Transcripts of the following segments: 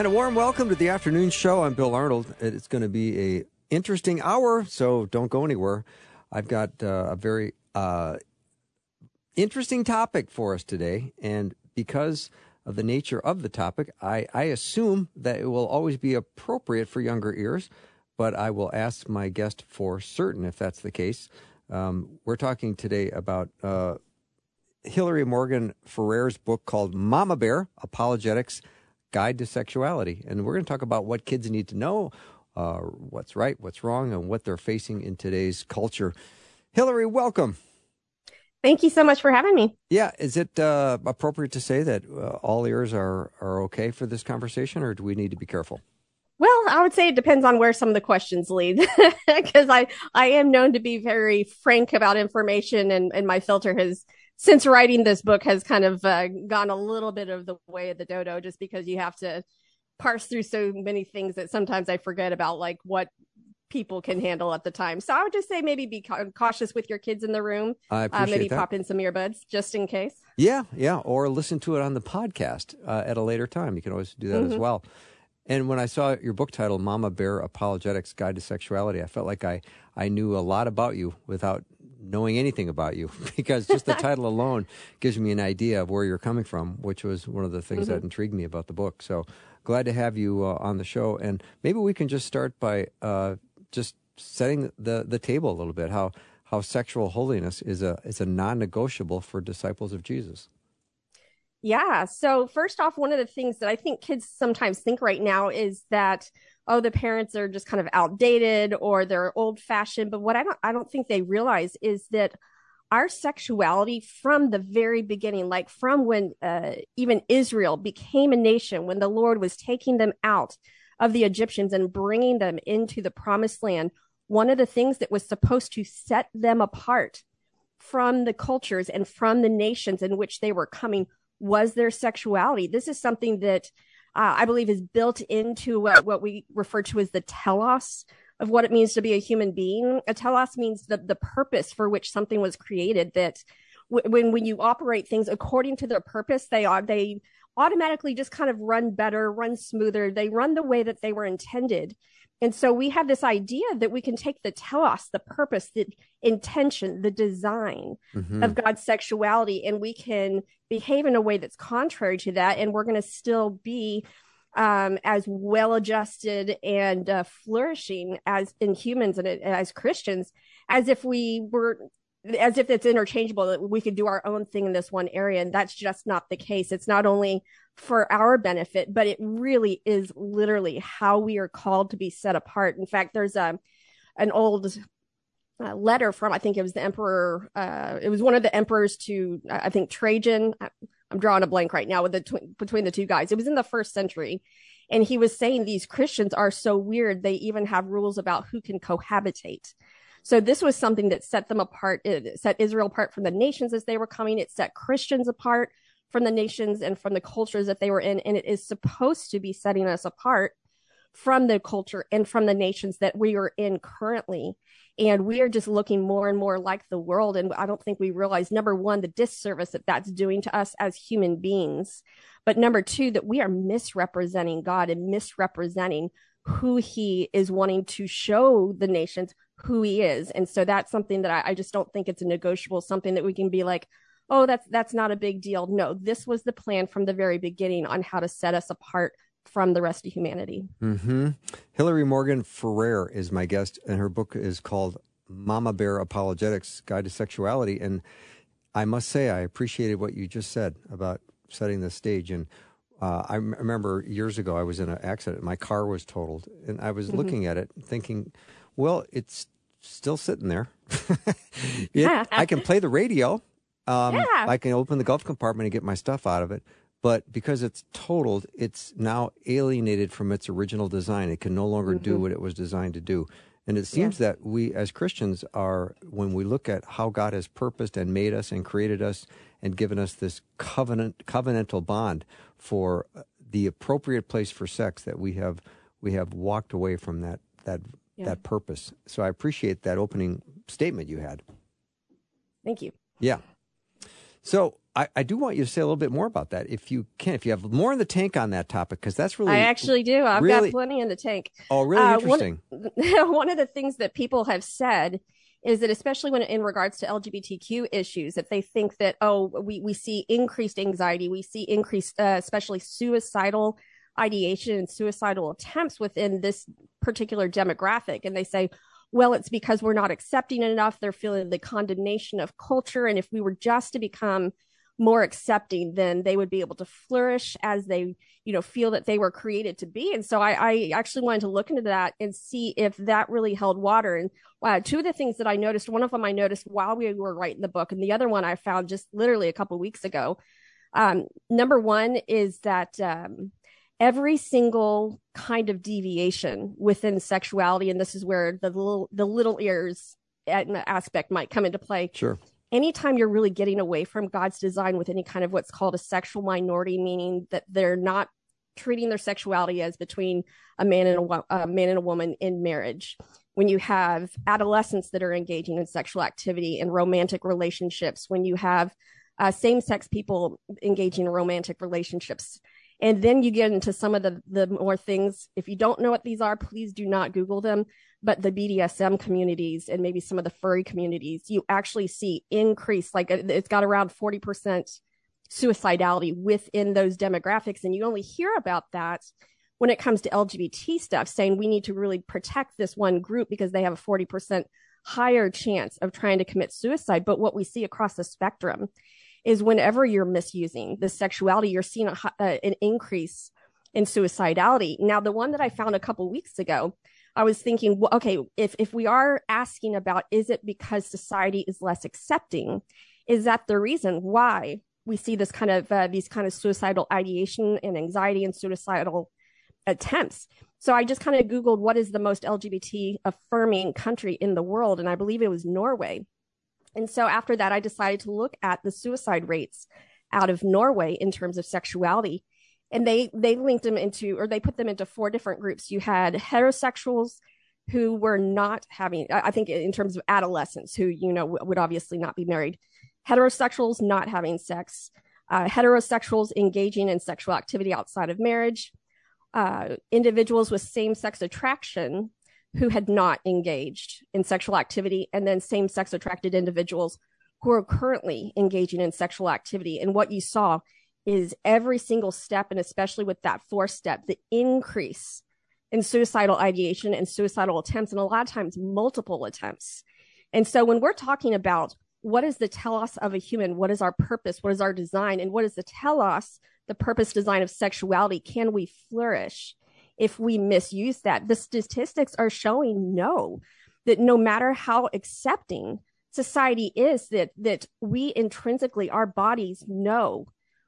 And a warm welcome to the afternoon show. I'm Bill Arnold. It's going to be a interesting hour, so don't go anywhere. I've got uh, a very uh, interesting topic for us today, and because of the nature of the topic, I, I assume that it will always be appropriate for younger ears, but I will ask my guest for certain if that's the case. Um, we're talking today about uh, Hillary Morgan Ferrer's book called Mama Bear Apologetics Guide to Sexuality. And we're going to talk about what kids need to know, uh, what's right, what's wrong, and what they're facing in today's culture. Hillary, welcome. Thank you so much for having me. Yeah, is it uh, appropriate to say that uh, all ears are, are okay for this conversation, or do we need to be careful? Well, I would say it depends on where some of the questions lead, because I I am known to be very frank about information, and and my filter has since writing this book has kind of uh, gone a little bit of the way of the dodo just because you have to parse through so many things that sometimes I forget about like what people can handle at the time. So I would just say maybe be cautious with your kids in the room. I appreciate uh, maybe that. pop in some earbuds just in case. Yeah, yeah, or listen to it on the podcast uh, at a later time. You can always do that mm-hmm. as well. And when I saw your book title, Mama Bear Apologetics Guide to Sexuality, I felt like I, I knew a lot about you without knowing anything about you because just the title alone gives me an idea of where you're coming from, which was one of the things mm-hmm. that intrigued me about the book. So glad to have you uh, on the show. And maybe we can just start by uh, just setting the, the table a little bit. How how sexual holiness is a is a non negotiable for disciples of Jesus. Yeah. So first off, one of the things that I think kids sometimes think right now is that oh, the parents are just kind of outdated or they're old fashioned. But what I don't, I don't think they realize is that our sexuality from the very beginning, like from when uh, even Israel became a nation, when the Lord was taking them out of the Egyptians and bringing them into the promised land, one of the things that was supposed to set them apart from the cultures and from the nations in which they were coming was their sexuality. This is something that uh, I believe is built into what, what we refer to as the telos of what it means to be a human being. A telos means the, the purpose for which something was created that w- when, when you operate things according to their purpose, they are, they automatically just kind of run better, run smoother. They run the way that they were intended. And so we have this idea that we can take the telos, the purpose, the intention, the design mm-hmm. of God's sexuality, and we can behave in a way that's contrary to that. And we're going to still be um, as well adjusted and uh, flourishing as in humans and as Christians as if we were as if it's interchangeable that we could do our own thing in this one area and that's just not the case. It's not only for our benefit but it really is literally how we are called to be set apart. In fact there's a an old uh, letter from i think it was the emperor uh, it was one of the emperors to i think trajan. I'm drawing a blank right now with the tw- between the two guys. It was in the first century and he was saying these christians are so weird they even have rules about who can cohabitate so this was something that set them apart, uh, it set Israel apart from the nations as they were coming. It set Christians apart from the nations and from the cultures that they were in. And it is supposed to be setting us apart from the culture and from the nations that we are in currently. And we are just looking more and more like the world. And I don't think we realize, number one, the disservice that that's doing to us as human beings. But number two, that we are misrepresenting God and misrepresenting who he is wanting to show the nations who he is. And so that's something that I, I just don't think it's a negotiable, something that we can be like, oh, that's that's not a big deal. No, this was the plan from the very beginning on how to set us apart from the rest of humanity. Mm-hmm. Hillary Morgan Ferrer is my guest, and her book is called Mama Bear Apologetics Guide to Sexuality. And I must say, I appreciated what you just said about setting the stage. And uh, I m- remember years ago, I was in an accident. My car was totaled, and I was mm-hmm. looking at it thinking, well, it's still sitting there. it, I can play the radio. Um, yeah. I can open the glove compartment and get my stuff out of it. but because it's totaled, it's now alienated from its original design. It can no longer mm-hmm. do what it was designed to do. And it seems yeah. that we as Christians are, when we look at how God has purposed and made us and created us and given us this covenant covenantal bond for the appropriate place for sex, that we have we have walked away from that that yeah. that purpose. So I appreciate that opening statement you had. Thank you. Yeah. So I, I, do want you to say a little bit more about that, if you can, if you have more in the tank on that topic, because that's really. I actually do. I've really, got plenty in the tank. Oh, really uh, interesting. One, one, of the things that people have said is that, especially when in regards to LGBTQ issues, that they think that oh, we we see increased anxiety, we see increased, uh, especially suicidal ideation and suicidal attempts within this particular demographic, and they say, well, it's because we're not accepting enough. They're feeling the condemnation of culture. And if we were just to become more accepting, then they would be able to flourish as they, you know, feel that they were created to be. And so I, I actually wanted to look into that and see if that really held water. And uh, two of the things that I noticed, one of them I noticed while we were writing the book, and the other one I found just literally a couple weeks ago. Um, number one is that um, every single kind of deviation within sexuality and this is where the little the little ears aspect might come into play. Sure. Anytime you're really getting away from god's design with any kind of what's called a sexual minority meaning that they're not treating their sexuality as between a man and a, a man and a woman in marriage. When you have adolescents that are engaging in sexual activity and romantic relationships when you have uh, same-sex people engaging in romantic relationships and then you get into some of the, the more things. If you don't know what these are, please do not Google them. But the BDSM communities and maybe some of the furry communities, you actually see increase, like it's got around 40% suicidality within those demographics. And you only hear about that when it comes to LGBT stuff, saying we need to really protect this one group because they have a 40% higher chance of trying to commit suicide. But what we see across the spectrum is whenever you're misusing the sexuality, you're seeing a, uh, an increase in suicidality. Now, the one that I found a couple weeks ago, I was thinking, well, okay, if if we are asking about is it because society is less accepting, is that the reason why we see this kind of uh, these kind of suicidal ideation and anxiety and suicidal attempts? So I just kind of googled what is the most LGBT affirming country in the world, and I believe it was Norway. And so after that, I decided to look at the suicide rates out of Norway in terms of sexuality. And they, they linked them into, or they put them into four different groups. You had heterosexuals who were not having, I think in terms of adolescents who, you know, would obviously not be married, heterosexuals not having sex, uh, heterosexuals engaging in sexual activity outside of marriage, uh, individuals with same sex attraction who had not engaged in sexual activity, and then same sex attracted individuals who are currently engaging in sexual activity. And what you saw is every single step, and especially with that fourth step, the increase in suicidal ideation and suicidal attempts, and a lot of times multiple attempts. And so when we're talking about what is the telos of a human, what is our purpose, what is our design, and what is the telos, the purpose design of sexuality, can we flourish? If we misuse that. The statistics are showing no, that no matter how accepting society is, that that we intrinsically, our bodies know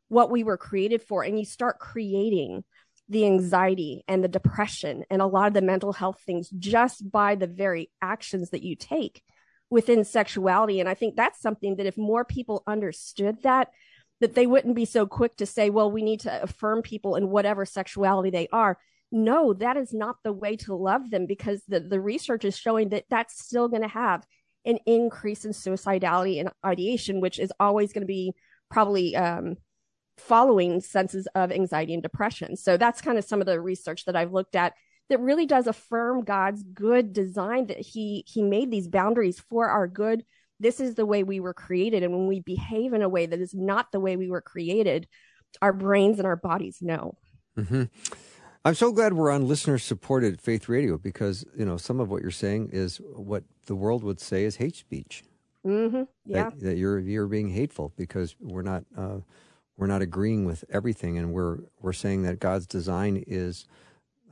what we were created for, and you start creating the anxiety and the depression and a lot of the mental health things just by the very actions that you take within sexuality. And I think that's something that if more people understood that, that they wouldn't be so quick to say, well, we need to affirm people in whatever sexuality they are no, that is not the way to love them because the, the research is showing that that's still going to have an increase in suicidality and ideation, which is always going to be probably um, following senses of anxiety and depression. So that's kind of some of the research that I've looked at that really does affirm God's good design that he he made these boundaries for our good. This is the way we were created and when we behave in a way that is not the way we were created, our brains and our bodies know. Mm-hmm. I'm so glad we're on listener supported Faith Radio because you know some of what you're saying is what the world would say is hate speech. Mm-hmm. Yeah, that, that, you're you're being hateful because we're not uh, we're not agreeing with everything, and we're we're saying that God's design is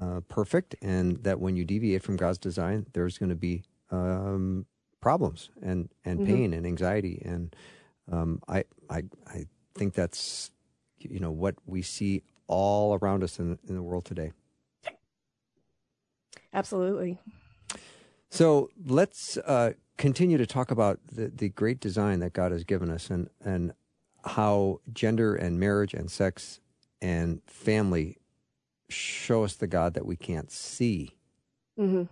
uh, perfect, and that when you deviate from God's design, there's going to be um, problems and and mm-hmm. pain and anxiety, and um, I I I think that's you know what we see all around us in, in the world today. Absolutely. So let's uh, continue to talk about the, the great design that God has given us and, and how gender and marriage and sex and family show us the God that we can't see. Mm-hmm.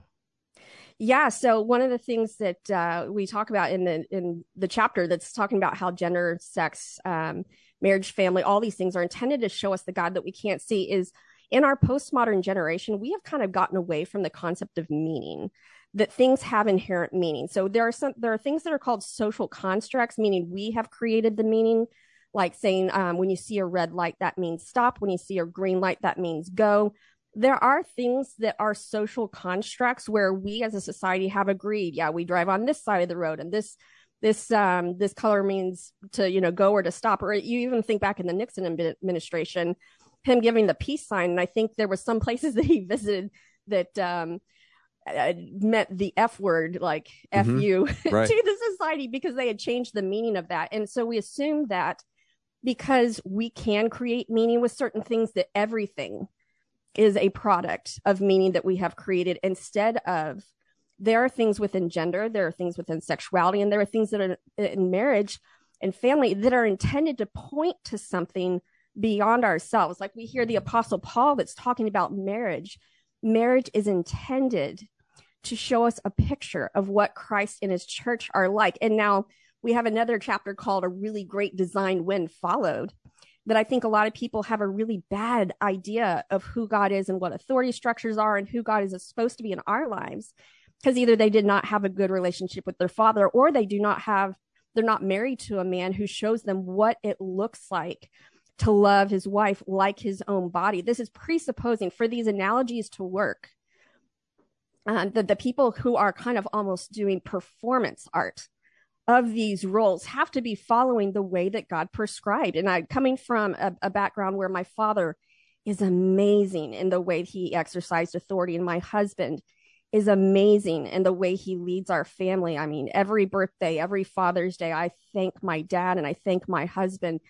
Yeah. So one of the things that uh, we talk about in the in the chapter that's talking about how gender, sex, um, marriage, family, all these things are intended to show us the God that we can't see is in our postmodern generation, we have kind of gotten away from the concept of meaning that things have inherent meaning. So there are some there are things that are called social constructs, meaning we have created the meaning, like saying um, when you see a red light, that means stop. When you see a green light, that means go there are things that are social constructs where we as a society have agreed yeah we drive on this side of the road and this this um this color means to you know go or to stop or you even think back in the nixon administration him giving the peace sign and i think there was some places that he visited that um uh, meant the f word like mm-hmm. f you right. to the society because they had changed the meaning of that and so we assume that because we can create meaning with certain things that everything is a product of meaning that we have created instead of there are things within gender, there are things within sexuality, and there are things that are in marriage and family that are intended to point to something beyond ourselves. Like we hear the Apostle Paul that's talking about marriage. Marriage is intended to show us a picture of what Christ and his church are like. And now we have another chapter called A Really Great Design When Followed that I think a lot of people have a really bad idea of who God is and what authority structures are and who God is supposed to be in our lives. Because either they did not have a good relationship with their father or they do not have, they're not married to a man who shows them what it looks like to love his wife like his own body. This is presupposing for these analogies to work. Uh, the, the people who are kind of almost doing performance art of these roles have to be following the way that God prescribed. And I coming from a, a, background where my father is amazing in the way he exercised authority, and my husband is amazing in the way he leads our family. I mean, every birthday, every Father's Day, I thank my dad and I thank my husband.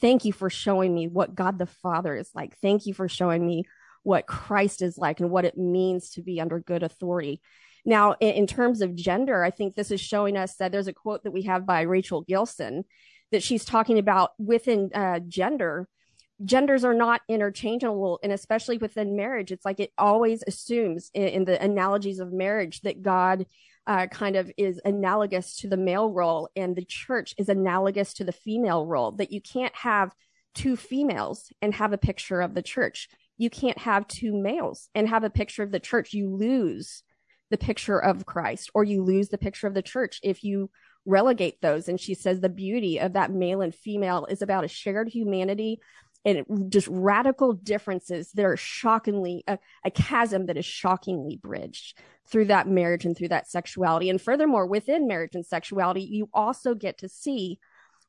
Thank you for showing me what God the Father is like. Thank you for showing me what Christ is like and what it means to be under good authority. Now, in, in terms of gender, I think this is showing us that there's a quote that we have by Rachel Gilson that she's talking about within uh, gender genders are not interchangeable and especially within marriage it's like it always assumes in, the analogies of marriage that god uh, kind of is analogous to the male role and the church is analogous to the female role that you can't have two females and have a picture of the church you can't have two males and have a picture of the church you lose the picture of Christ or you lose the picture of the church if you relegate those. And she says the beauty of that male and female is about a shared humanity and just radical differences that are shockingly a, a, chasm that is shockingly bridged through that marriage and through that sexuality. And furthermore, within marriage and sexuality, you also get to see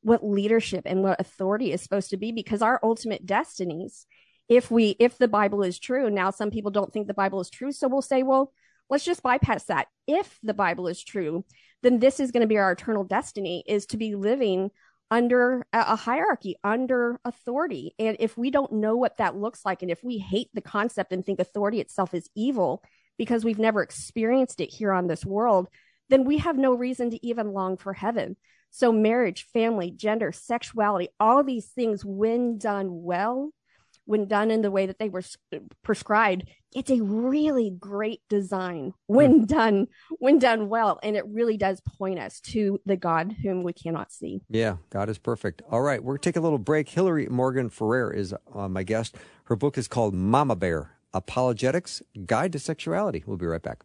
what leadership and what authority is supposed to be because our ultimate destinies if we if the bible is true now some people don't think the bible is true so we'll say well let's just bypass that. If the Bible is true, then this is going to be our eternal destiny is to be living under a hierarchy, under authority. And if we don't know what that looks like, and if we hate the concept and think authority itself is evil because we've never experienced it here on this world, then we have no reason to even long for heaven. So, marriage, family, gender, sexuality, all these things, when done well, when done in the way that they were prescribed, it's a really great design when mm. done when done well, and it really does point us to the God whom we cannot see. Yeah, God is perfect. All right, we're take a little break. Hillary Morgan Ferrer is uh, my guest. Her book is called Mama Bear: Apologetics Guide to Sexuality. We'll be right back.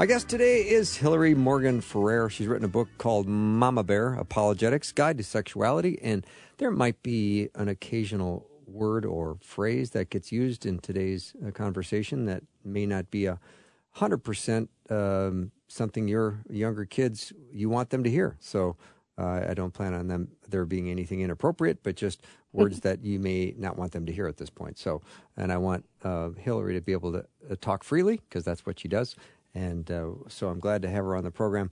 My guest today is Hillary Morgan Ferrer. She's written a book called Mama Bear Apologetics Guide to Sexuality, and there might be an occasional word or phrase that gets used in today's uh, conversation that may not be a hundred percent um, something your younger kids you want them to hear. So Uh, I don't plan on them there being anything inappropriate, but just words that you may not want them to hear at this point. So, and I want uh, Hillary to be able to uh, talk freely because that's what she does. And uh, so I'm glad to have her on the program.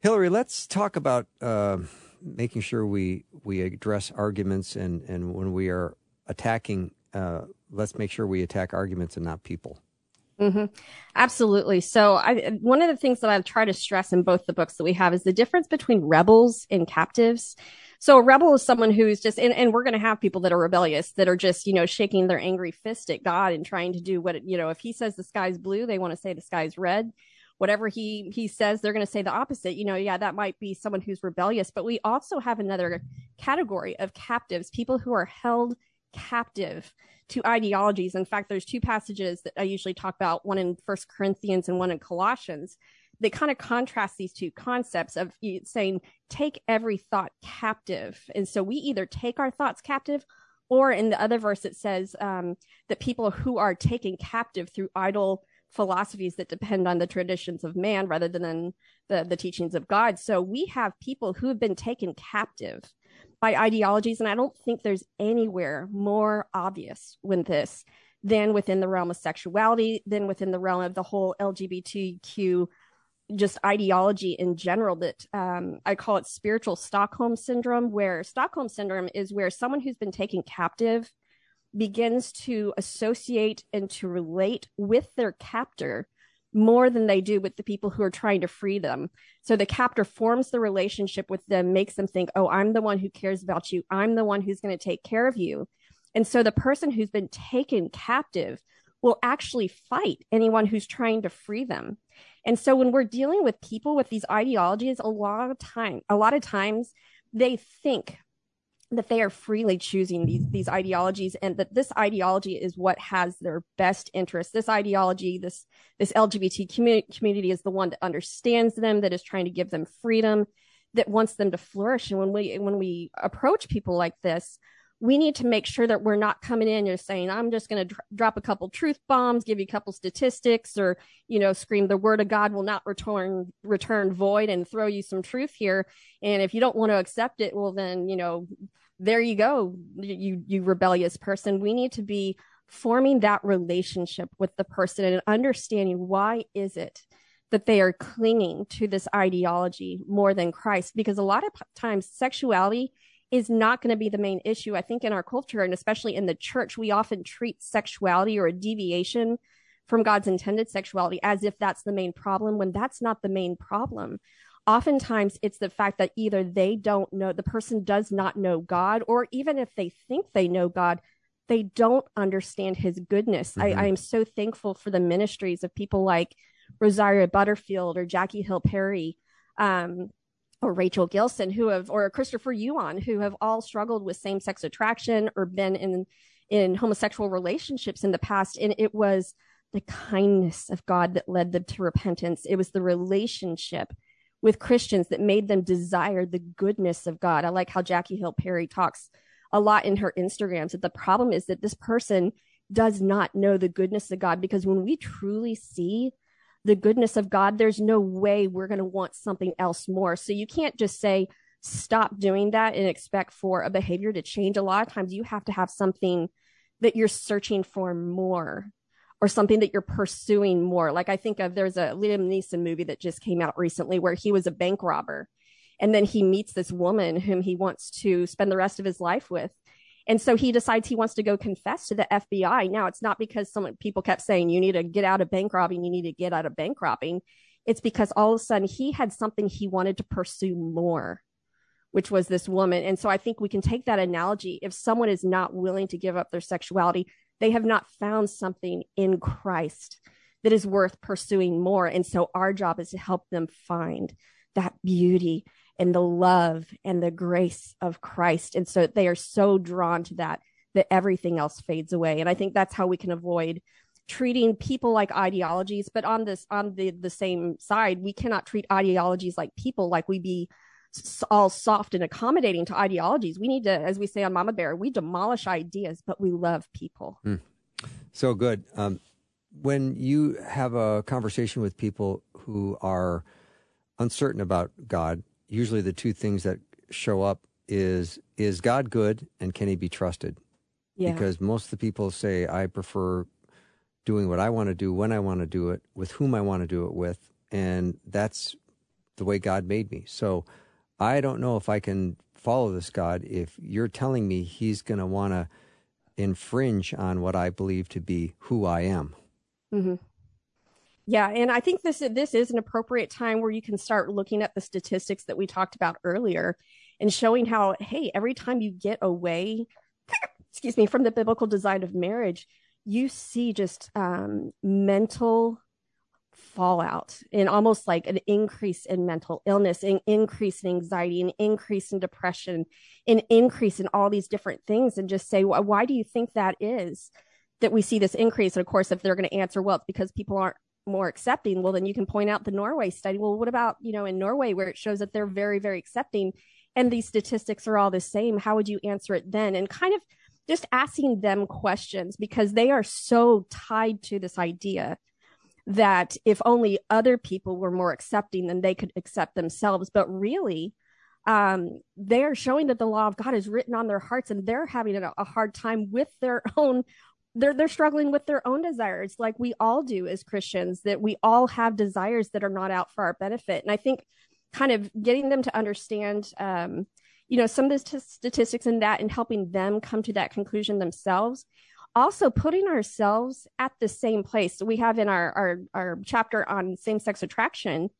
Hillary, let's talk about uh, making sure we we address arguments and and when we are attacking, uh, let's make sure we attack arguments and not people. Mm-hmm. Absolutely. So, I, one of the things that I try to stress in both the books that we have is the difference between rebels and captives. So, a rebel is someone who's just, and, and we're going to have people that are rebellious that are just, you know, shaking their angry fist at God and trying to do what, you know, if he says the sky's blue, they want to say the sky's red. Whatever he he says, they're going to say the opposite. You know, yeah, that might be someone who's rebellious, but we also have another category of captives, people who are held captive to ideologies. In fact, there's two passages that I usually talk about, one in First Corinthians and one in Colossians. They kind of contrast these two concepts of saying, take every thought captive. And so we either take our thoughts captive, or in the other verse, it says um, that people who are taken captive through idol philosophies that depend on the traditions of man rather than the, the teachings of God. So we have people who have been taken captive by ideologies. And I don't think there's anywhere more obvious with this than within the realm of sexuality, than within the realm of the whole LGBTQ just ideology in general that um, I call it spiritual Stockholm syndrome, where Stockholm syndrome is where someone who's been taken captive begins to associate and to relate with their captor more than they do with the people who are trying to free them. So the captor forms the relationship with them, makes them think, oh, I'm the one who cares about you. I'm the one who's going to take care of you. And so the person who's been taken captive will actually fight anyone who's trying to free them. And so when we're dealing with people with these ideologies, a lot of time, a lot of times they think that they are freely choosing these these ideologies and that this ideology is what has their best interest. This ideology this this lgbt community, community is the one that understands them that is trying to give them freedom that wants them to flourish. And when we when we approach people like this we need to make sure that we're not coming in and saying i'm just going to dr- drop a couple truth bombs give you a couple statistics or you know scream the word of god will not return return void and throw you some truth here. And if you don't want to accept it well then you know there you go you you rebellious person. We need to be forming that relationship with the person and understanding why is it that they are clinging to this ideology more than Christ. Because a lot of times sexuality is not going to be the main issue. I think in our culture and especially in the church, we often treat sexuality or a deviation from God's intended sexuality as if that's the main problem when that's not the main problem. Oftentimes, it's the fact that either they don't know, the person does not know God, or even if they think they know God, they don't understand his goodness. Mm-hmm. I, I am so thankful for the ministries of people like Rosaria Butterfield or Jackie Hill Perry. Um, or Rachel Gilson who have, or Christopher Yuan who have all struggled with same sex attraction or been in, in homosexual relationships in the past. And it was the kindness of God that led them to repentance. It was the relationship with Christians that made them desire the goodness of God. I like how Jackie Hill Perry talks a lot in her Instagrams that the problem is that this person does not know the goodness of God because when we truly see the goodness of God, there's no way we're going to want something else more. So you can't just say, stop doing that and expect for a behavior to change. A lot of times you have to have something that you're searching for more or something that you're pursuing more. Like I think of there's a Liam Neeson movie that just came out recently where he was a bank robber and then he meets this woman whom he wants to spend the rest of his life with. And so he decides he wants to go confess to the FBI. Now it's not because some people kept saying you need to get out of bank robbing, you need to get out of bank robbing. It's because all of a sudden he had something he wanted to pursue more, which was this woman. And so I think we can take that analogy. If someone is not willing to give up their sexuality, they have not found something in Christ that is worth pursuing more. And so our job is to help them find that beauty and the love and the grace of Christ. And so they are so drawn to that that everything else fades away. And I think that's how we can avoid treating people like ideologies. But on this, on the, the same side, we cannot treat ideologies like people, like we be all soft and accommodating to ideologies. We need to, as we say on Mama Bear, we demolish ideas, but we love people. Mm. So good. Um, when you have a conversation with people who are uncertain about God, usually the two things that show up is is God good and can he be trusted? Yeah. Because most of the people say I prefer doing what I want to do when I want to do it with whom I want to do it with and that's the way God made me. So I don't know if I can follow this God if you're telling me he's going to want to infringe on what I believe to be who I am. Mm-hmm. Yeah, and I think this this is an appropriate time where you can start looking at the statistics that we talked about earlier and showing how hey, every time you get away excuse me from the biblical design of marriage, you see just um, mental fallout and almost like an increase in mental illness, an increase in anxiety, an increase in depression, an increase in all these different things, and just say, why do you think that is that we see this increase? And of course, if they're going to answer, well, it's because people aren't more accepting, well, then you can point out the Norway study. Well, what about, you know, in Norway where it shows that they're very, very accepting and these statistics are all the same? How would you answer it then? And kind of just asking them questions because they are so tied to this idea that if only other people were more accepting, then they could accept themselves. But really, um, they are showing that the law of God is written on their hearts and they're having a, a hard time with their own they're they're struggling with their own desires like we all do as Christians that we all have desires that are not out for our benefit. And I think kind of getting them to understand um, you know some of the t- statistics in that and helping them come to that conclusion themselves. Also putting ourselves at the same place. We have in our our, our chapter on same-sex attraction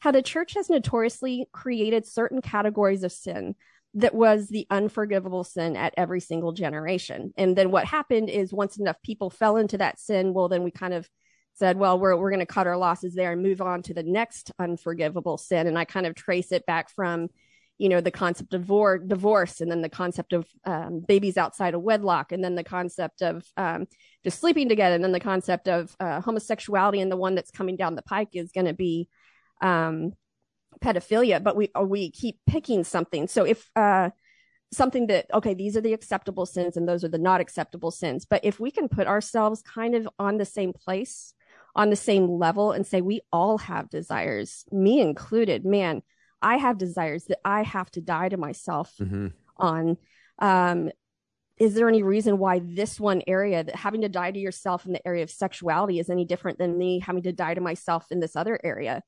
how the church has notoriously created certain categories of sin that was the unforgivable sin at every single generation. And then what happened is once enough people fell into that sin, well, then we kind of said, well, we're, we're going to cut our losses there and move on to the next unforgivable sin. And I kind of trace it back from, you know, the concept of vor- divorce and then the concept of um, babies outside of wedlock and then the concept of um, just sleeping together and then the concept of uh, homosexuality. And the one that's coming down the pike is going to be um, pedophilia, but we we keep picking something. So if uh, something that okay, these are the acceptable sins and those are the not acceptable sins. But if we can put ourselves kind of on the same place, on the same level, and say we all have desires, me included, man, I have desires that I have to die to myself mm-hmm. on. Um, is there any reason why this one area that having to die to yourself in the area of sexuality is any different than me having to die to myself in this other area?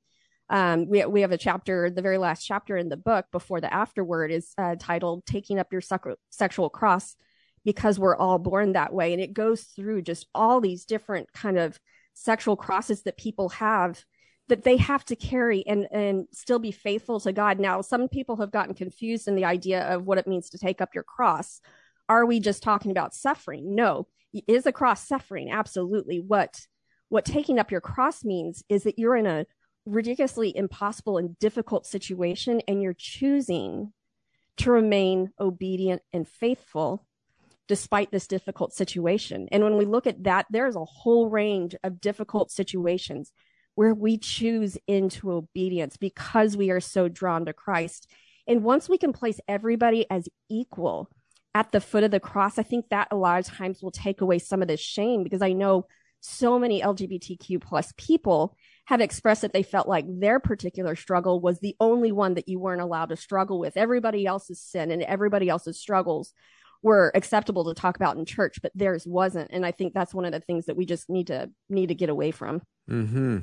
Um, we, we have a chapter, the very last chapter in the book before the afterword is uh, titled Taking Up Your Sexual Cross because we're all born that way. And it goes through just all these different kind of sexual crosses that people have that they have to carry and, and still be faithful to God. Now, some people have gotten confused in the idea of what it means to take up your cross. Are we just talking about suffering? No. Is a cross suffering? Absolutely. What what taking up your cross means is that you're in a ridiculously impossible and difficult situation and you're choosing to remain obedient and faithful despite this difficult situation. And when we look at that, there's a whole range of difficult situations where we choose into obedience because we are so drawn to Christ. And once we can place everybody as equal at the foot of the cross, I think that a lot of times will take away some of this shame because I know so many LGBTQ plus people have expressed that they felt like their particular struggle was the only one that you weren't allowed to struggle with. Everybody else's sin and everybody else's struggles were acceptable to talk about in church, but theirs wasn't. And I think that's one of the things that we just need to need to get away from. Mm-hmm.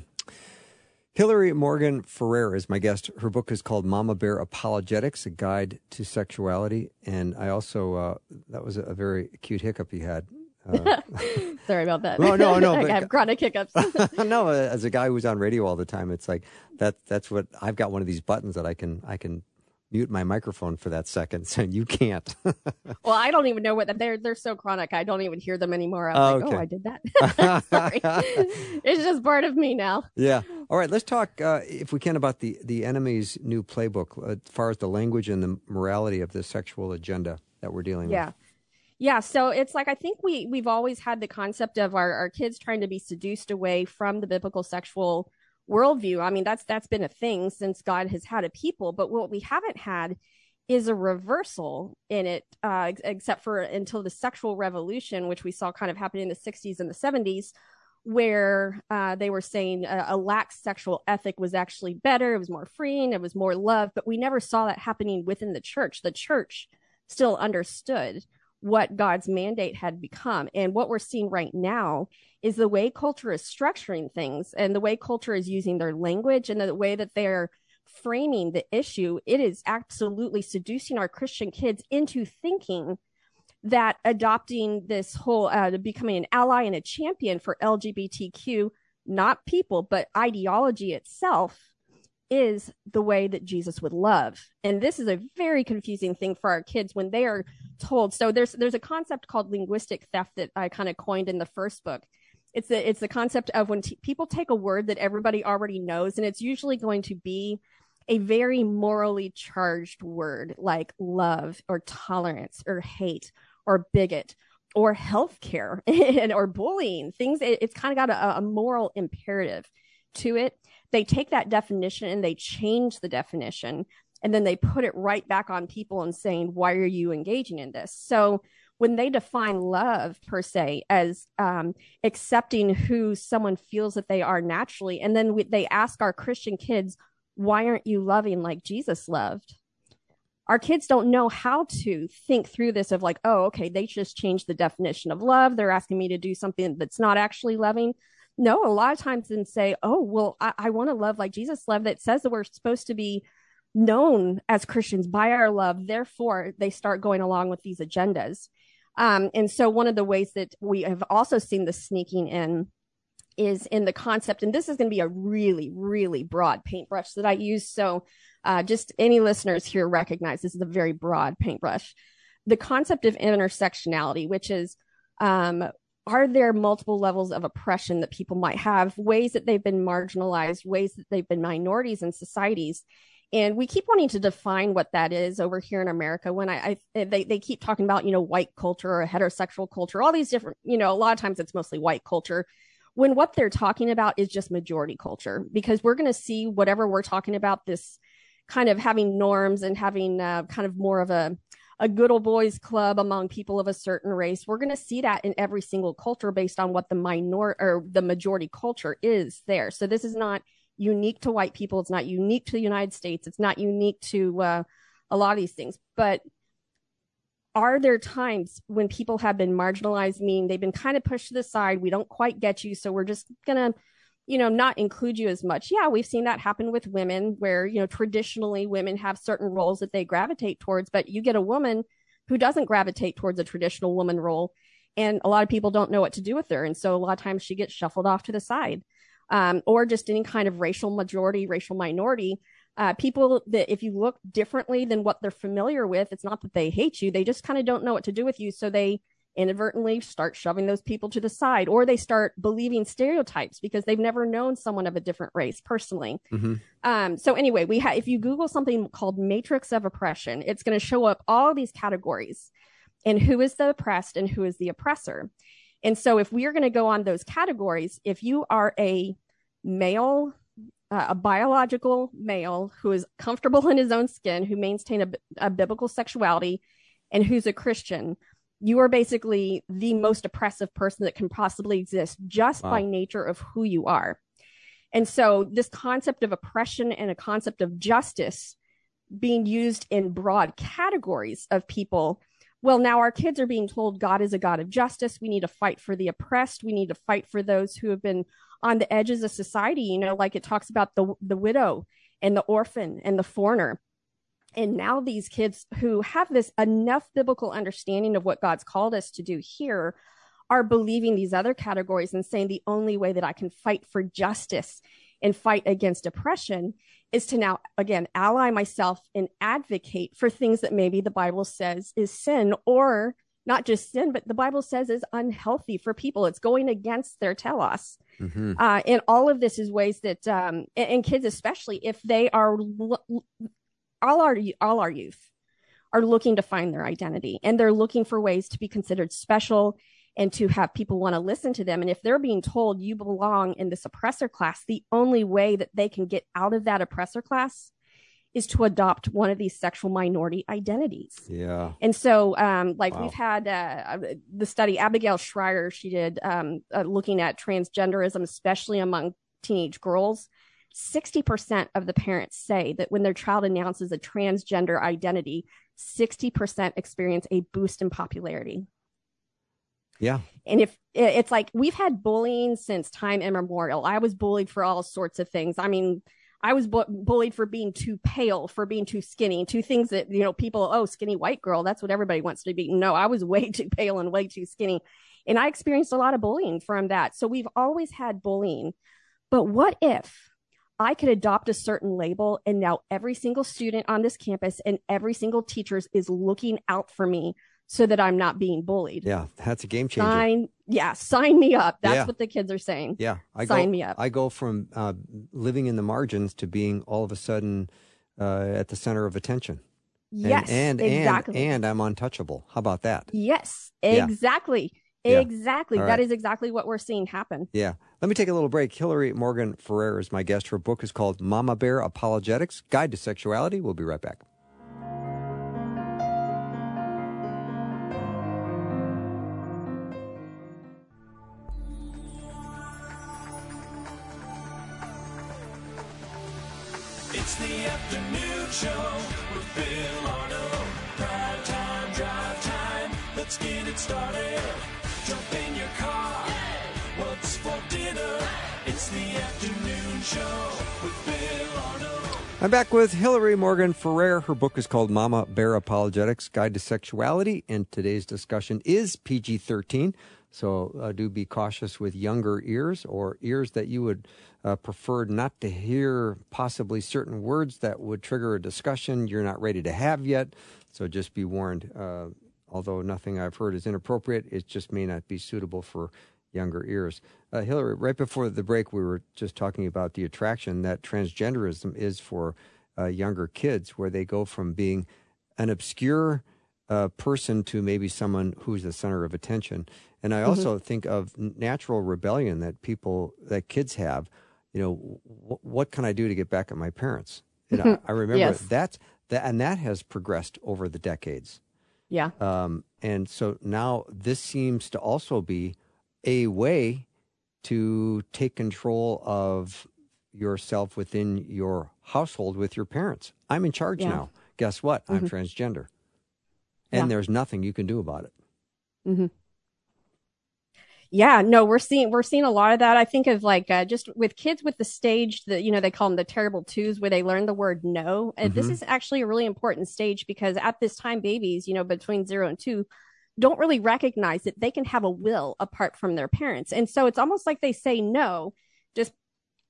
Hillary Morgan Ferrer is my guest. Her book is called Mama Bear Apologetics, A Guide to Sexuality. And I also, uh, that was a very cute hiccup you had. Uh, Sorry about that. No, no, no. I have chronic hiccups. no, as a guy who's on radio all the time, it's like that. That's what I've got. One of these buttons that I can I can mute my microphone for that second, so you can't. well, I don't even know what they're they're so chronic. I don't even hear them anymore. I'm oh, like, okay. oh, I did that. Sorry, it's just part of me now. Yeah. All right. Let's talk, uh, if we can, about the the enemy's new playbook uh, as far as the language and the morality of the sexual agenda that we're dealing yeah. with. Yeah yeah so it's like i think we we've always had the concept of our, our kids trying to be seduced away from the biblical sexual worldview i mean that's that's been a thing since god has had a people but what we haven't had is a reversal in it uh, except for until the sexual revolution which we saw kind of happen in the 60s and the 70s where uh, they were saying a, a, lax sexual ethic was actually better. It was more freeing. It was more love. But we never saw that happening within the church. The church still understood what God's mandate had become. And what we're seeing right now is the way culture is structuring things and the way culture is using their language and the way that they're framing the issue. It is absolutely seducing our Christian kids into thinking that adopting this whole uh, becoming an ally and a champion for LGBTQ, not people, but ideology itself, is the way that Jesus would love. And this is a very confusing thing for our kids when they are told. So there's there's a concept called linguistic theft that I kind of coined in the first book. It's the it's the concept of when t- people take a word that everybody already knows, and it's usually going to be a very morally charged word like love or tolerance or hate or bigot or healthcare and or bullying things it, it's kind of got a, a moral imperative to it they take that definition and they change the definition and then they put it right back on people and saying why are you engaging in this so when they define love per se as um, accepting who someone feels that they are naturally and then we, they ask our christian kids why aren't you loving like jesus loved our kids don't know how to think through this of like, oh, okay, they just changed the definition of love. They're asking me to do something that's not actually loving. No, a lot of times then say, oh, well, I, I want to love like Jesus loved that says that we're supposed to be known as Christians by our love. Therefore, they start going along with these agendas. Um, and so one of the ways that we have also seen the sneaking in is in the concept, and this is going to be a really, really broad paintbrush that I use. So uh, just any listeners here recognize this is a very broad paintbrush. The concept of intersectionality, which is um, are there multiple levels of oppression that people might have, ways that they've been marginalized, ways that they've been minorities in societies? And we keep wanting to define what that is over here in America. When I, I they, they keep talking about, you know, white culture or heterosexual culture, all these different, you know, a lot of times it's mostly white culture when what they're talking about is just majority culture because we're going to see whatever we're talking about this kind of having norms and having uh, kind of more of a a good old boys club among people of a certain race. We're going to see that in every single culture based on what the minor or the majority culture is there. So this is not unique to white people. It's not unique to the United States. It's not unique to uh, a lot of these things. But are there times when people have been marginalized, meaning they've been kind of pushed to the side? We don't quite get you, so we're just gonna you know, not include you as much. Yeah, we've seen that happen with women where, you know, traditionally women have certain roles that they gravitate towards, but you get a woman who doesn't gravitate towards a traditional woman role. And a lot of people don't know what to do with her. And so a lot of times she gets shuffled off to the side. Um, or just any kind of racial majority, racial minority. Uh, people that if you look differently than what they're familiar with, it's not that they hate you, they just kind of don't know what to do with you. So they inadvertently start shoving those people to the side or they start believing stereotypes because they've never known someone of a different race personally mm-hmm. um, so anyway we have if you google something called matrix of oppression it's going to show up all these categories and who is the oppressed and who is the oppressor and so if we are going to go on those categories if you are a male uh, a biological male who is comfortable in his own skin who maintain a, a biblical sexuality and who's a christian you are basically the most oppressive person that can possibly exist just wow. by nature of who you are. And so this concept of oppression and a concept of justice being used in broad categories of people. Well, now our kids are being told God is a God of justice. We need to fight for the oppressed. We need to fight for those who have been on the edges of society, you know, like it talks about the the widow and the orphan and the foreigner and now these kids who have this enough biblical understanding of what God's called us to do here are believing these other categories and saying the only way that I can fight for justice and fight against oppression is to now again ally myself and advocate for things that maybe the Bible says is sin or not just sin, but the Bible says is unhealthy for people. It's going against their telos. Mm-hmm. Uh, and all of this is ways that, um, and, and, kids, especially if they are l- all our all our youth are looking to find their identity and they're looking for ways to be considered special and to have people want to listen to them and if they're being told you belong in this oppressor class the only way that they can get out of that oppressor class is to adopt one of these sexual minority identities. Yeah. And so, um, like Wow. we've had uh, the study Abigail Shrier, she did um, uh, looking at transgenderism, especially among teenage girls. 60% of the parents say that when their child announces a transgender identity, 60% experience a boost in popularity. Yeah. And if it's like we've had bullying since time immemorial, I was bullied for all sorts of things. I mean, I was bu- bullied for being too pale, for being too skinny, two things that, you know, people, oh, skinny white girl, that's what everybody wants to be. No, I was way too pale and way too skinny. And I experienced a lot of bullying from that. So we've always had bullying. But what if I could adopt a certain label and now every single student on this campus and every single teacher is looking out for me so that I'm not being bullied? Yeah. That's a game changer. Sign, yeah, sign me up. That's Yeah. what the kids are saying. Yeah, I Sign go, me up. I go from uh, living in the margins to being all of a sudden uh, at the center of attention. And- Yes, and, exactly. and and I'm untouchable. How about that? yes, exactly. Yeah. Exactly. All That right. is exactly what we're seeing happen. Yeah. Let me take a little break. Hillary Morgan Ferrer is my guest. Her book is called Mama Bear Apologetics Guide to Sexuality. We'll be right back. It's the afternoon show with Bill Arnold. Prime time, drive time. Let's get it started. Jump in your car. What's for dinner? It's the afternoon show with Bill Arnold. I'm back with Hillary Morgan Ferrer. Her book is called Mama Bear Apologetics Guide to Sexuality, and today's discussion is PG 13. So uh, do be cautious with younger ears or ears that you would uh, prefer not to hear possibly certain words that would trigger a discussion you're not ready to have yet. So just be warned. Uh, although nothing I've heard is inappropriate, it just may not be suitable for younger ears. Uh, Hillary, right before the break, we were just talking about the attraction that transgenderism is for uh, younger kids, where they go from being an obscure uh, person to maybe someone who's the center of attention. And I also think of natural rebellion that people, that kids have. You know, w- what can I do to get back at my parents? And I, I remember Yes. that's that, and that has progressed over the decades. Yeah. Um, and so now this seems to also be a way to take control of yourself within your household with your parents. I'm in charge Yeah. now. Guess what? I'm transgender. And Yeah. there's nothing you can do about it. Yeah, no, we're seeing we're seeing a lot of that. I think of like uh, just with kids with the stage that you know they call them the terrible twos, where they learn the word no. And this is actually a really important stage because at this time, babies, you know, between zero and two, don't really recognize that they can have a will apart from their parents, and so it's almost like they say no, just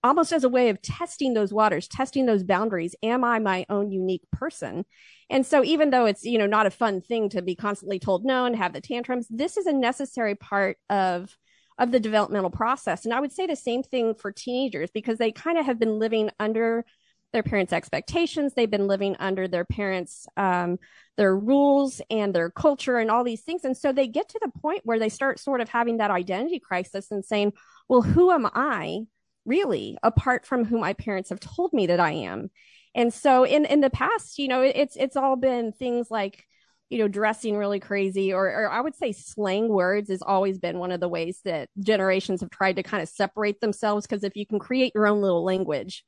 almost as a way of testing those waters, testing those boundaries. Am I my own unique person? And so even though it's, you know, not a fun thing to be constantly told no and have the tantrums, this is a necessary part of of the developmental process. And I would say the same thing for teenagers because they kind of have been living under their parents' expectations. They've been living under their parents' um, their rules and their culture and all these things. And so they get to the point where they start sort of having that identity crisis and saying, well, who am I really apart from who my parents have told me that I am? And so in, in the past, you know, it's, it's all been things like, you know, dressing really crazy, or, or I would say slang words has always been one of the ways that generations have tried to kind of separate themselves. Cause if you can create your own little language,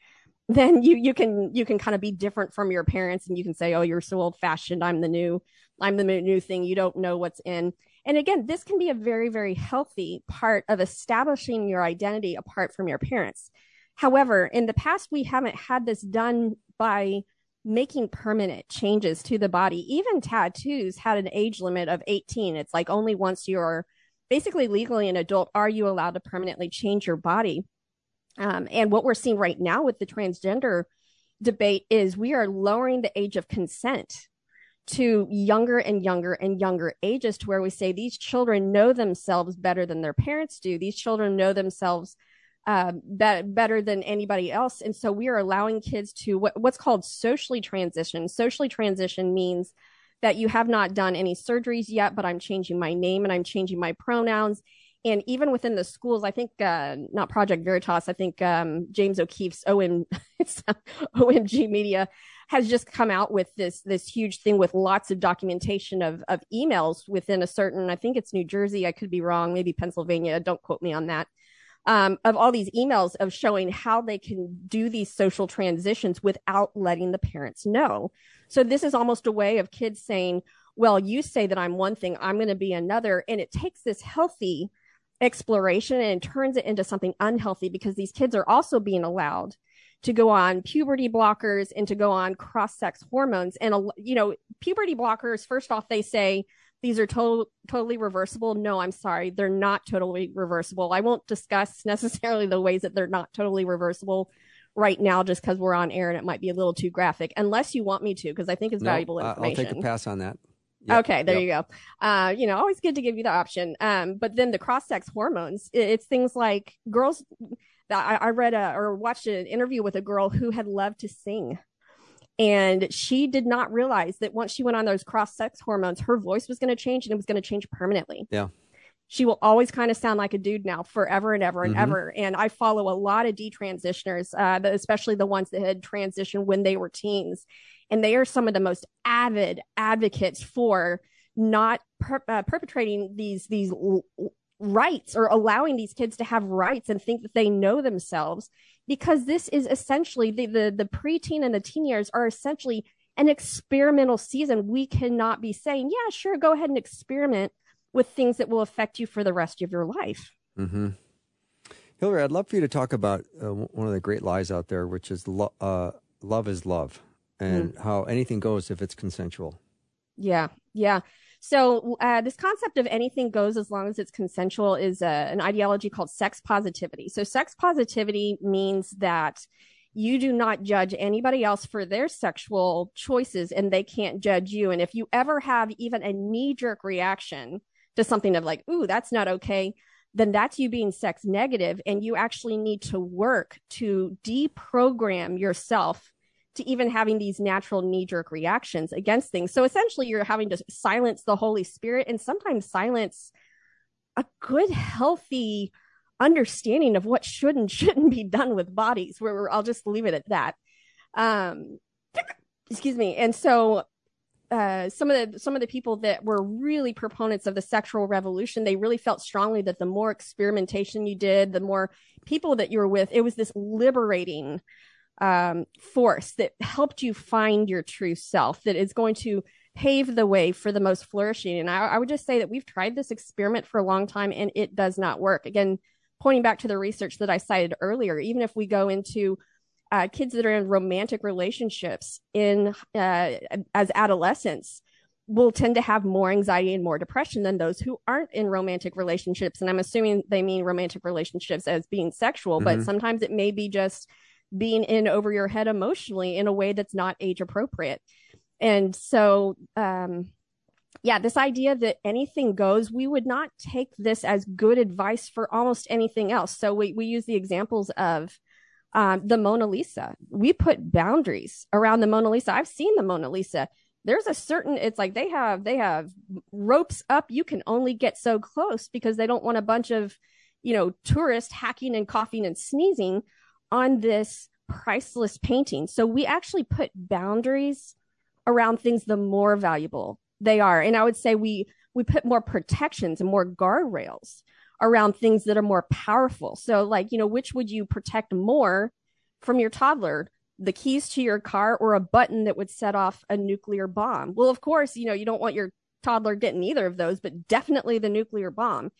then you, you can, you can kind of be different from your parents and you can say, Oh, you're so old fashioned. I'm the new, I'm the new thing. You don't know what's in. And again, this can be a very, very healthy part of establishing your identity apart from your parents. However, in the past, we haven't had this done by making permanent changes to the body. Even tattoos had an age limit of 18. It's like only once you're basically legally an adult are you allowed to permanently change your body. Um, and what we're seeing right now with the transgender debate is we are lowering the age of consent to younger and younger and younger ages to where we say these children know themselves better than their parents do. These children know themselves uh, be- better than anybody else. And so we are allowing kids to what, what's called socially transition. Socially transition means that you have not done any surgeries yet, but I'm changing my name and I'm changing my pronouns. And even within the schools, I think uh, not Project Veritas, I think um, James O'Keefe's OM, OMG Media has just come out with this this huge thing with lots of documentation of of emails within a certain I think it's New Jersey I could be wrong maybe Pennsylvania don't quote me on that um, of all these emails of showing how they can do these social transitions without letting the parents know. So this is almost a way of kids saying well you say that I'm one thing I'm going to be another. And it takes this healthy exploration and turns it into something unhealthy because these kids are also being allowed to go on puberty blockers and to go on cross sex hormones. And, you know, puberty blockers, first off, they say these are to- totally reversible. No, I'm sorry. They're not totally reversible. I won't discuss necessarily the ways that they're not totally reversible right now just because we're on air and it might be a little too graphic, unless you want me to, because I think it's No, valuable information. I'll take a pass on that. Yep, Okay, there yep. you go. Uh, you know, always good to give you the option. Um, but then the cross sex hormones, it's things like girls. I, I read a, or watched an interview with a girl who had loved to sing. And she did not realize that once she went on those cross sex hormones, her voice was going to change and it was going to change permanently. Yeah. She will always kind of sound like a dude now forever and ever and Mhm. ever. And I follow a lot of detransitioners, uh, especially the ones that had transitioned when they were teens and they are some of the most avid advocates for not per- uh, perpetrating these these l- rights or allowing these kids to have rights and think that they know themselves because this is essentially the the, the preteen and the teen years are essentially an experimental season we cannot be saying yeah sure go ahead and experiment with things that will affect you for the rest of your life Mm-hmm. Hillary, I'd love for you to talk about uh, one of the great lies out there, which is lo- uh, love is love, and how anything goes if it's consensual. Yeah, yeah. So uh, this concept of anything goes as long as it's consensual is uh, an ideology called sex positivity. So sex positivity means that you do not judge anybody else for their sexual choices, and they can't judge you. And if you ever have even a knee jerk reaction to something of like, "Ooh, that's not okay," then that's you being sex negative, and you actually need to work to deprogram yourself to even having these natural knee jerk reactions against things. So essentially, you're having to silence the Holy Spirit and sometimes silence a good, healthy understanding of what should and shouldn't be done with bodies. Where I'll just leave it at that. Um, excuse me. And so, uh, some of the some of the people that were really proponents of the sexual revolution, they really felt strongly that the more experimentation you did, the more people that you were with, it was this liberating um, force that helped you find your true self that is going to pave the way for the most flourishing. And I, I would just say that we've tried this experiment for a long time and it does not work. Again, pointing back to the research that I cited earlier, even if we go into uh, kids that are in romantic relationships in uh, as adolescents will tend to have more anxiety and more depression than those who aren't in romantic relationships. And I'm assuming they mean romantic relationships as being sexual, but Mhm. sometimes it may be just being in over your head emotionally in a way that's not age appropriate. And so, um, yeah, this idea that anything goes, we would not take this as good advice for almost anything else. So we, we use the examples of um, the Mona Lisa. We put boundaries around the Mona Lisa. I've seen the Mona Lisa. There's a certain, it's like they have, they have ropes up. You can only get so close because they don't want a bunch of, you know, tourists hacking and coughing and sneezing on this priceless painting. So we actually put boundaries around things the more valuable they are. And I would say we we put more protections and more guardrails around things that are more powerful. So like, you know, which would you protect more from your toddler? The keys to your car or a button that would set off a nuclear bomb? Well, of course, you know, you don't want your toddler getting either of those, but definitely the nuclear bomb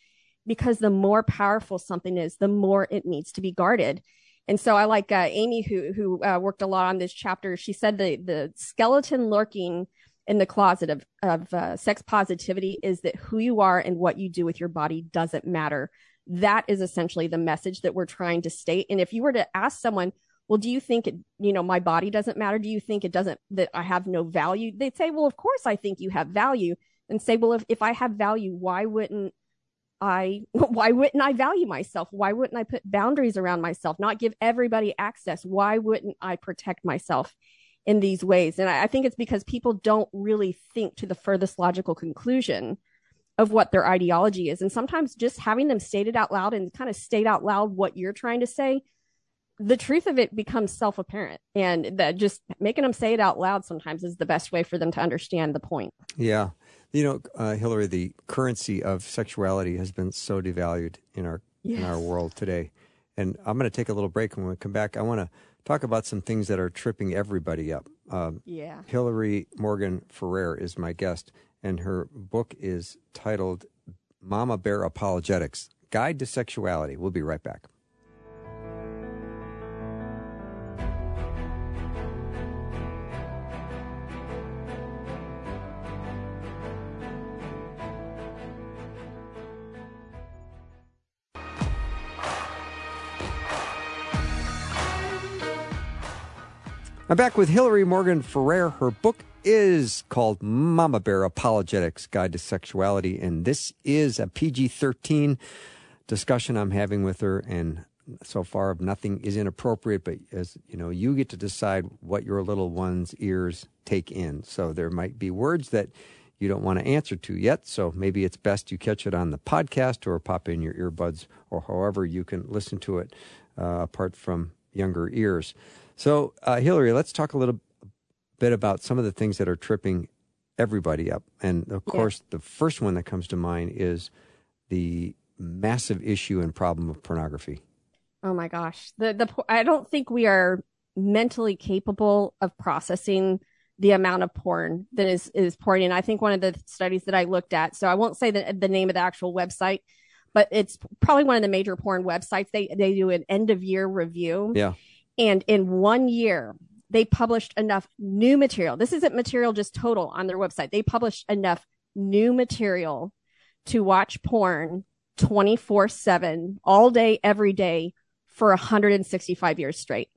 because the more powerful something is, the more it needs to be guarded. And so I like uh, Amy, who who uh, worked a lot on this chapter. She said the the skeleton lurking in the closet of of uh, sex positivity is that who you are and what you do with your body doesn't matter. That is essentially the message that we're trying to state. And if you were to ask someone, well, do you think it, you know, my body doesn't matter? Do you think it doesn't that I have no value? They'd say, well, of course I think you have value. And say, well, if if I have value, why wouldn't I why wouldn't I value myself? Why wouldn't I put boundaries around myself, not give everybody access? Why wouldn't I protect myself in these ways? And I, I think it's because people don't really think to the furthest logical conclusion of what their ideology is. And sometimes just having them stated out loud and kind of state out loud what you're trying to say, the truth of it becomes self apparent. And that just making them say it out loud sometimes is the best way for them to understand the point. Yeah. You know, uh, Hillary, the currency of sexuality has been so devalued in our in our world today. And I'm going to take a little break. And when we come back, I want to talk about some things that are tripping everybody up. Um, Yeah. Hillary Morgan Ferrer is my guest, and her book is titled Mama Bear Apologetics Guide to Sexuality. We'll be right back. I'm back with Hillary Morgan Ferrer. Her book is called Mama Bear Apologetics Guide to Sexuality, and this is a PG 13 discussion I'm having with her. And so far, nothing is inappropriate, but as you know, you get to decide what your little one's ears take in. So there might be words that you don't want to answer to yet. So maybe it's best you catch it on the podcast or pop in your earbuds or however you can listen to it uh, apart from younger ears. So, uh, Hillary, let's talk a little bit about some of the things that are tripping everybody up. And of Yeah. course, the first one that comes to mind is the massive issue and problem of pornography. Oh my gosh. The the I don't think we are mentally capable of processing the amount of porn that is is pouring in. I think one of the studies that I looked at, so I won't say the the name of the actual website, but it's probably one of the major porn websites. They they do an end of year review. Yeah. And in one year, they published enough new material. This isn't material just total on their website. They published enough new material to watch porn 24 7 all day, every day for 165 years straight.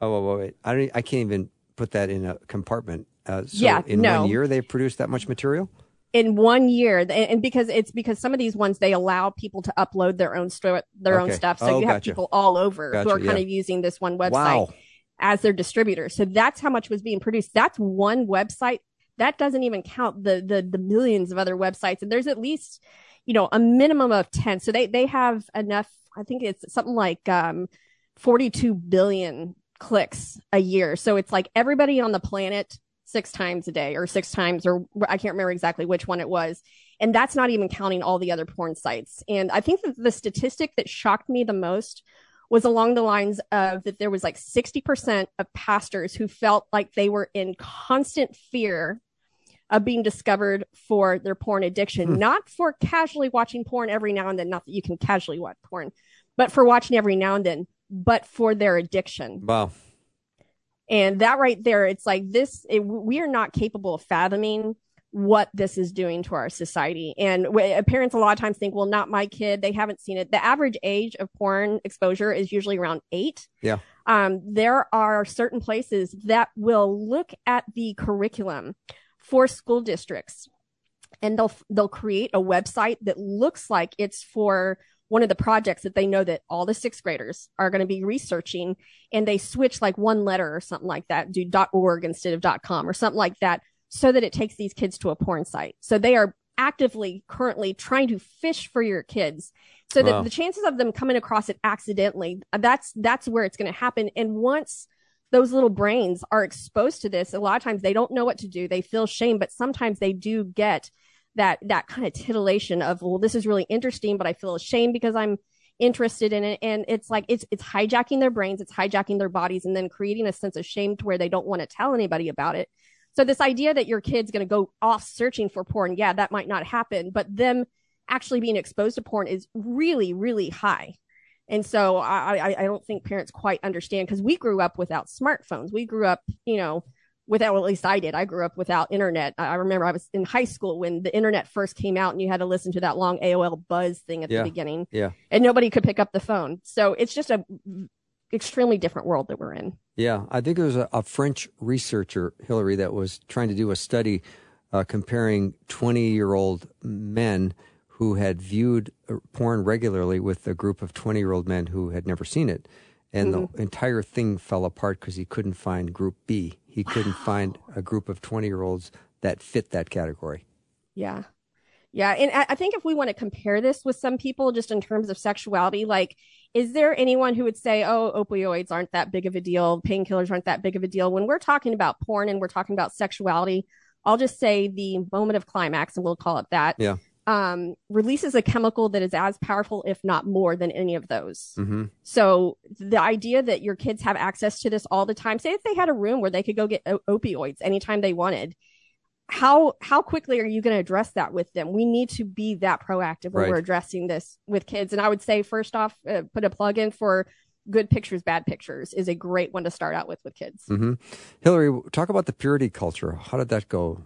Oh, wait, wait, wait. I, don't, I can't even put that in a compartment. Uh, so Yeah, in no. one year, they produced that much material? In one year, and because it's because some of these ones they allow people to upload their own sto- their own stuff, so Oh, you have gotcha. people all over Gotcha, who are kind yeah. of using this one website. Wow. as their distributor. So that's how much was being produced. That's one website. That doesn't even count the the the millions of other websites. And there's at least, you know, a minimum of 10. So they they have enough, I think it's something like um 42 billion clicks a year. So it's like everybody on the planet six times a day or six times or I can't remember exactly which one it was. And that's not even counting all the other porn sites. And I think that the statistic that shocked me the most was along the lines of that there was like 60% of pastors who felt like they were in constant fear of being discovered for their porn addiction, Hmm. not for casually watching porn every now and then, not that you can casually watch porn, but for watching every now and then, but for their addiction. Wow. And that right there, it's like this, it, we are not capable of fathoming what this is doing to our society. And w- parents a lot of times think, well, not my kid. They haven't seen it. The average age of porn exposure is usually around eight. Yeah. Um, there are certain places that will look at the curriculum for school districts and they'll, they'll create a website that looks like it's for one of the projects that they know that all the sixth graders are going to be researching and they switch like one letter or something like that, do .org instead of .com or something like that, so that it takes these kids to a porn site. So they are actively currently trying to fish for your kids so that Wow. the chances of them coming across it accidentally, that's that's where it's going to happen. And once those little brains are exposed to this, a lot of times they don't know what to do. They feel shame, but sometimes they do get that that kind of titillation of, well, this is really interesting, but I feel ashamed because I'm interested in it. And it's like it's it's hijacking their brains it's hijacking their bodies and then creating a sense of shame to where they don't want to tell anybody about it. So this idea that your kid's going to go off searching for porn yeah that might not happen but them actually being exposed to porn is really really high. And so i i, I don't think parents quite understand because we grew up without smartphones. We grew up you know without well, at least I did. I grew up without internet. I remember I was in high school when the internet first came out and you had to listen to that long AOL buzz thing at Yeah. the beginning. Yeah. And nobody could pick up the phone. So it's just a extremely different world that we're in. Yeah, I think it was a, a French researcher, Hillary, that was trying to do a study uh, comparing 20 year old men who had viewed uh, porn regularly with a group of 20 year old men who had never seen it. And the entire thing fell apart because he couldn't find group B. He couldn't find a group of 20 year olds that fit that category. Yeah. Yeah, and I I think if we want to compare this with some people, just in terms of sexuality, like, is there anyone who would say, "Oh, opioids aren't that big of a deal, painkillers aren't that big of a deal"? When we're talking about porn and we're talking about sexuality, I'll just say the moment of climax, and we'll call it that. Yeah. Um, releases a chemical that is as powerful, if not more, than any of those. hmm So the idea that your kids have access to this all the time, say if they had a room where they could go get o- opioids anytime they wanted, how how quickly are you going to address that with them? We need to be that proactive when Right. we're addressing this with kids. And I would say first off, uh, put a plug in for good pictures, bad pictures is a great one to start out with with kids. hmm Hillary, talk about the purity culture. How did that go?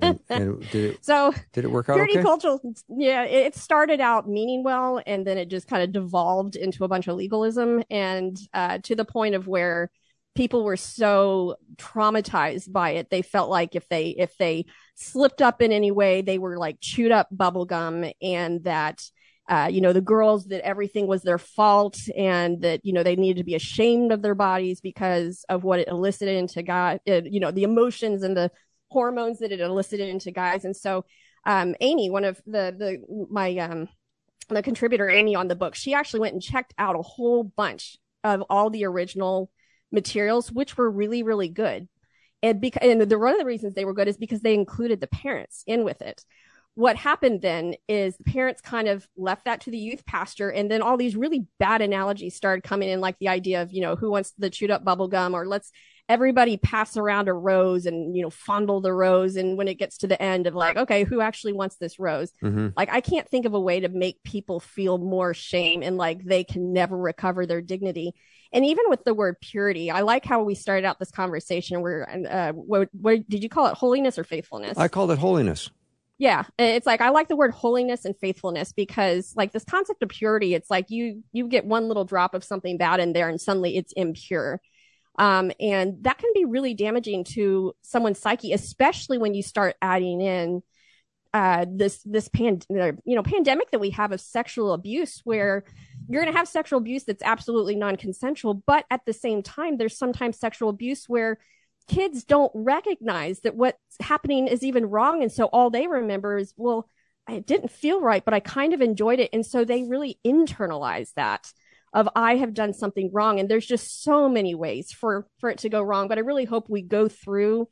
And, and did it So did it work out purity okay? culture, yeah, it it started out meaning well, and then it just kind of devolved into a bunch of legalism, and uh, to the point of where people were so traumatized by it, they felt like if they if they slipped up in any way, they were like chewed up bubble gum, and that. Uh, you know, the girls that everything was their fault and that, you know, they needed to be ashamed of their bodies because of what it elicited into God, uh, you know, the emotions and the hormones that it elicited into guys. And so, um, Amy, one of the the my um the contributor Amy on the book, she actually went and checked out a whole bunch of all the original materials, which were really really good. And because and the one of the reasons they were good is because they included the parents in with it. What happened then is the parents kind of left that to the youth pastor, and then all these really bad analogies started coming in, like the idea of you know who wants the chewed up bubble gum, or let's everybody pass around a rose and you know fondle the rose. And when it gets to the end of like okay who actually wants this rose? Hmm like i can't think of a way to make people feel more shame and like they can never recover their dignity. And even with the word purity i like how we started out this conversation where uh what, what did you call it? Holiness or faithfulness? I called it holiness. yeah. It's like i like the word holiness and faithfulness because like this concept of purity it's like you you get one little drop of something bad in there and suddenly it's impure and that can be really damaging to someone's psyche especially when you start adding in uh, this this pan you know pandemic that we have of sexual abuse where you're going to have sexual abuse that's absolutely non-consensual but at the same time there's sometimes sexual abuse where kids don't recognize that what's happening is even wrong. And so all they remember is well it didn't feel right but i kind of enjoyed it. And so they really internalize that of i have done something wrong. And there's just so many ways for for it to go wrong but i really hope we go through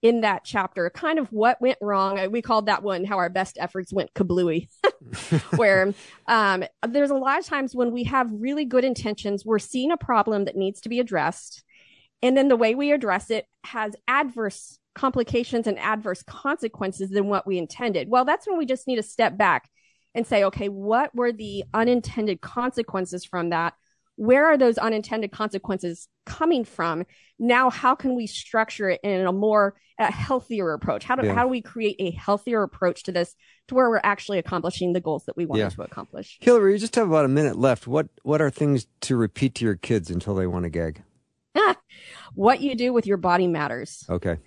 in that chapter kind of what went wrong. We called that one how our best efforts went kablooey where um, there's a lot of times when we have really good intentions we're seeing a problem that needs to be addressed and then the way we address it has adverse complications and adverse consequences than what we intended. Well that's when we just need to step back and say okay what were the unintended consequences from that where are those unintended consequences coming from now how can we structure it in a more a healthier approach how do, Yeah. how do we create a healthier approach to this to where we're actually accomplishing the goals that we wanted Yeah. to accomplish Hillary, you just have about a minute left. What what are things to repeat to your kids until they want to gag? what you do with your body matters Okay.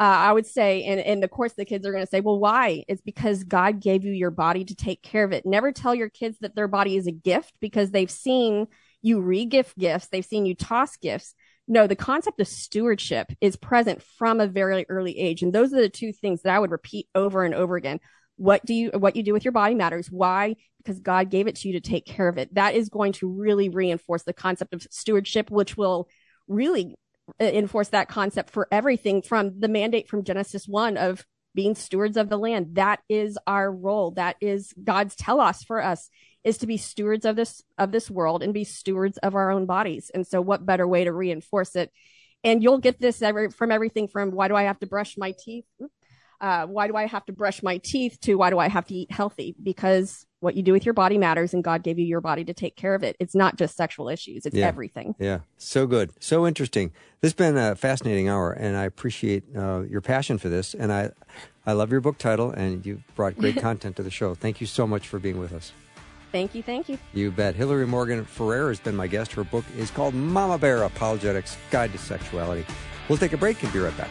Uh, I would say, and, and of course the kids are going to say, well, why? It's because God gave you your body to take care of it. Never tell your kids that their body is a gift because they've seen you re-gift gifts. They've seen you toss gifts. No, the concept of stewardship is present from a very early age. And those are the two things that I would repeat over and over again. What do you, what you do with your body matters. Why? Because God gave it to you to take care of it. That is going to really reinforce the concept of stewardship, which will really enforce that concept for everything from the mandate from Genesis 1 of being stewards of the land. That is our role. That is God's telos for us is to be stewards of this of this world and be stewards of our own bodies. And so what better way to reinforce it? And you'll get this every, from everything from why do I have to brush my teeth? Uh, why do I have to brush my teeth to why do I have to eat healthy? Because what you do with your body matters and God gave you your body to take care of it. It's not just sexual issues. It's Yeah. everything. Yeah, so good, so interesting. This has been a fascinating hour, and I appreciate uh, your passion for this. And I, I love your book title, and you've brought great content to the show. Thank you so much for being with us. Thank you. Thank you. You bet. Hillary Morgan Ferrer has been my guest. Her book is called Mama Bear Apologetics Guide to Sexuality. We'll take a break and be right back.